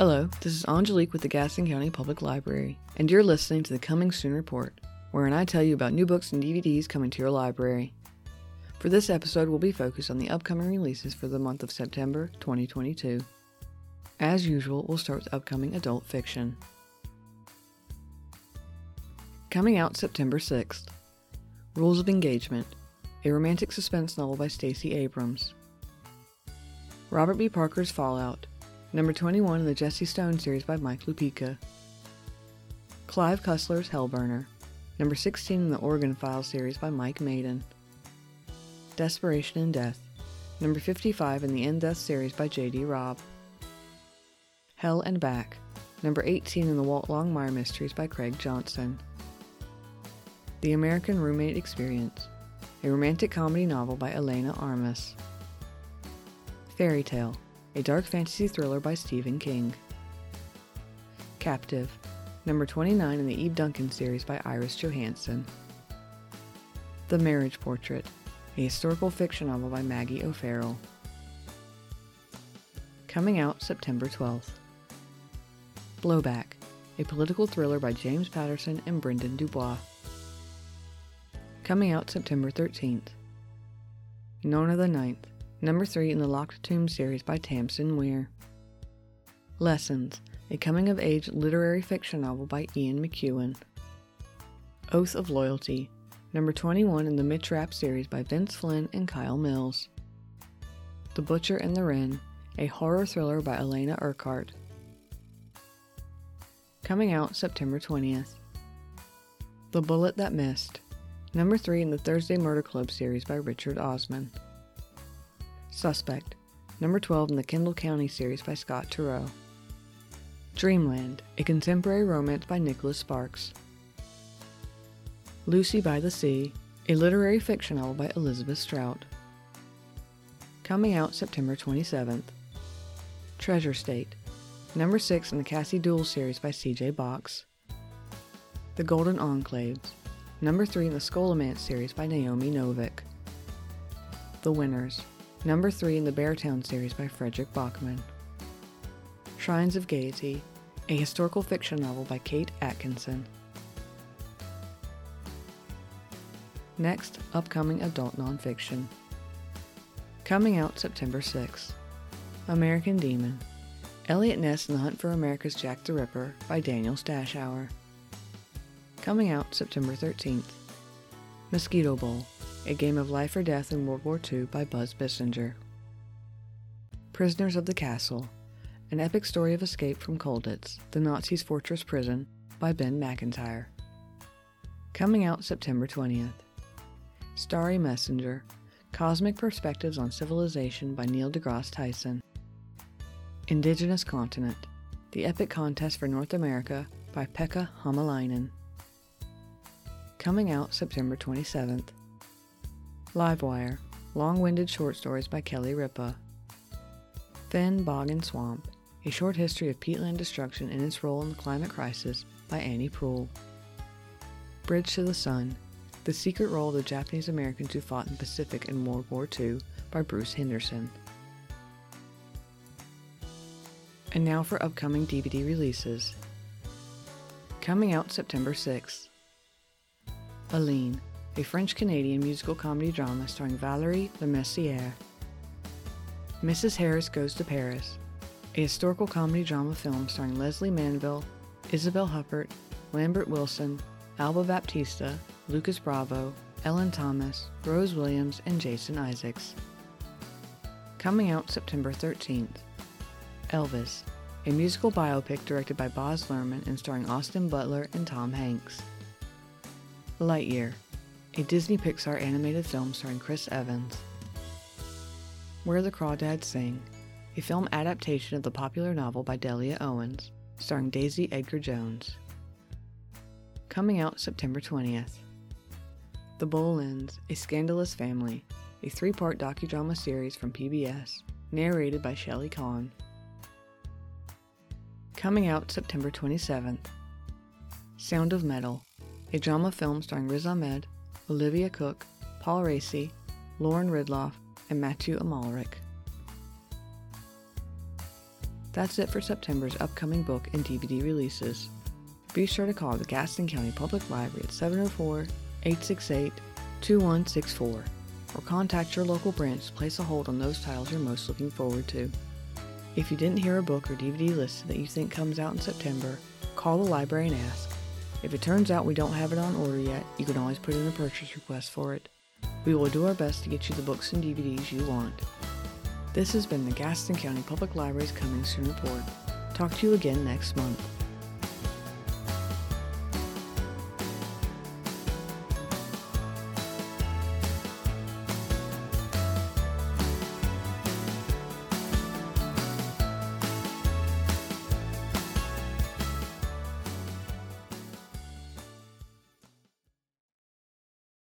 Hello, this is Angelique with the Gaston County Public Library, and you're listening to the Coming Soon Report, wherein I tell you about new books and DVDs coming to your library. For this episode, we'll be focused on the upcoming releases for the month of September 2022. As usual, we'll start with upcoming adult fiction. Coming out September 6th Rules of Engagement, a romantic suspense novel by Stacey Abrams. Robert B. Parker's Fallout, number 21 in the Jesse Stone series by Mike Lupica. Clive Cussler's Hellburner, number 16 in the Oregon Files series by Mike Maden. Desperation in Death, number 55 in the In Death series by J.D. Robb. Hell and Back, number 18 in the Walt Longmire Mysteries by Craig Johnson. The American Roommate Experience, a romantic comedy novel by Elena Armas. Fairy Tale, a dark fantasy thriller by Stephen King. Captive, number 29 in the Eve Duncan series by Iris Johansen. The Marriage Portrait, a historical fiction novel by Maggie O'Farrell. Coming out September 12th. Blowback, a political thriller by James Patterson and Brendan Dubois. Coming out September 13th. Nona the Ninth, number 3 in the Locked Tomb series by Tamsyn Muir. Lessons, a coming of age literary fiction novel by Ian McEwan. Oath of Loyalty, number 21 in the Mitch Rapp series by Vince Flynn and Kyle Mills. The Butcher and the Wren, a horror thriller by Alaina Urquhart. Coming out September 20th. The Bullet That Missed, number 3 in the Thursday Murder Club series by Richard Osman. Suspect, number 12 in the Kindle County series by Scott Turow. Dreamland, a contemporary romance by Nicholas Sparks. Lucy by the Sea, a literary fiction novel by Elizabeth Strout. Coming out September 27th. Treasure State, number 6 in the Cassie Dewell series by CJ Box. The Golden Enclaves, number 3 in the Scholomance series by Naomi Novik. The Winners, number 3 in the Beartown series by Fredrik Backman. Shrines of Gaiety, a historical fiction novel by Kate Atkinson. Next, upcoming adult nonfiction. Coming out September 6th. American Demon. Eliot Ness and the Hunt for America's Jack the Ripper by Daniel Stashower. Coming out September 13th. Mosquito Bowl. A Game of Life or Death in World War II by Buzz Bissinger. Prisoners of the Castle. An epic story of escape from Colditz, the Nazis' fortress prison, by Ben Macintyre. Coming out September 20th. Starry Messenger. Cosmic Perspectives on Civilization by Neil deGrasse Tyson. Indigenous Continent. The Epic Contest for North America by Pekka Hamalainen. Coming out September 27th. Livewire. Long winded short stories by Kelly Ripa. Fen, Bog, and Swamp. A short history of peatland destruction and its role in the climate crisis by Annie Proulx. Bridge to the Sun. The Secret Role of the Japanese Americans Who Fought in the Pacific in World War II by Bruce Henderson. And now for upcoming DVD releases. Coming out September 6th. Aline, a French Canadian musical comedy drama starring Valerie Lemercier. Mrs. Harris Goes to Paris, a historical comedy drama film starring Lesley Manville, Isabelle Huppert, Lambert Wilson, Alba Baptista, Lucas Bravo, Ellen Thomas, Rose Williams, and Jason Isaacs. Coming out September 13th. Elvis, a musical biopic directed by Baz Luhrmann and starring Austin Butler and Tom Hanks. Lightyear, a Disney Pixar animated film starring Chris Evans. Where the Crawdads Sing, a film adaptation of the popular novel by Delia Owens, starring Daisy Edgar Jones. Coming out September 20th. The Boleyns, A Scandalous Family, a three part docudrama series from PBS, narrated by Shelley Kahn. Coming out September 27th. Sound of Metal, a drama film starring Riz Ahmed, Olivia Cooke, Paul Raci, Lauren Ridloff, and Matthew Amalric. That's it for September's upcoming book and DVD releases. Be sure to call the Gaston County Public Library at 704 868 2164 or contact your local branch to place a hold on those titles you're most looking forward to. If you didn't hear a book or DVD listed that you think comes out in September, call the library and ask. If it turns out we don't have it on order yet, you can always put in a purchase request for it. We will do our best to get you the books and DVDs you want. This has been the Gaston County Public Library's Coming Soon Report. Talk to you again next month.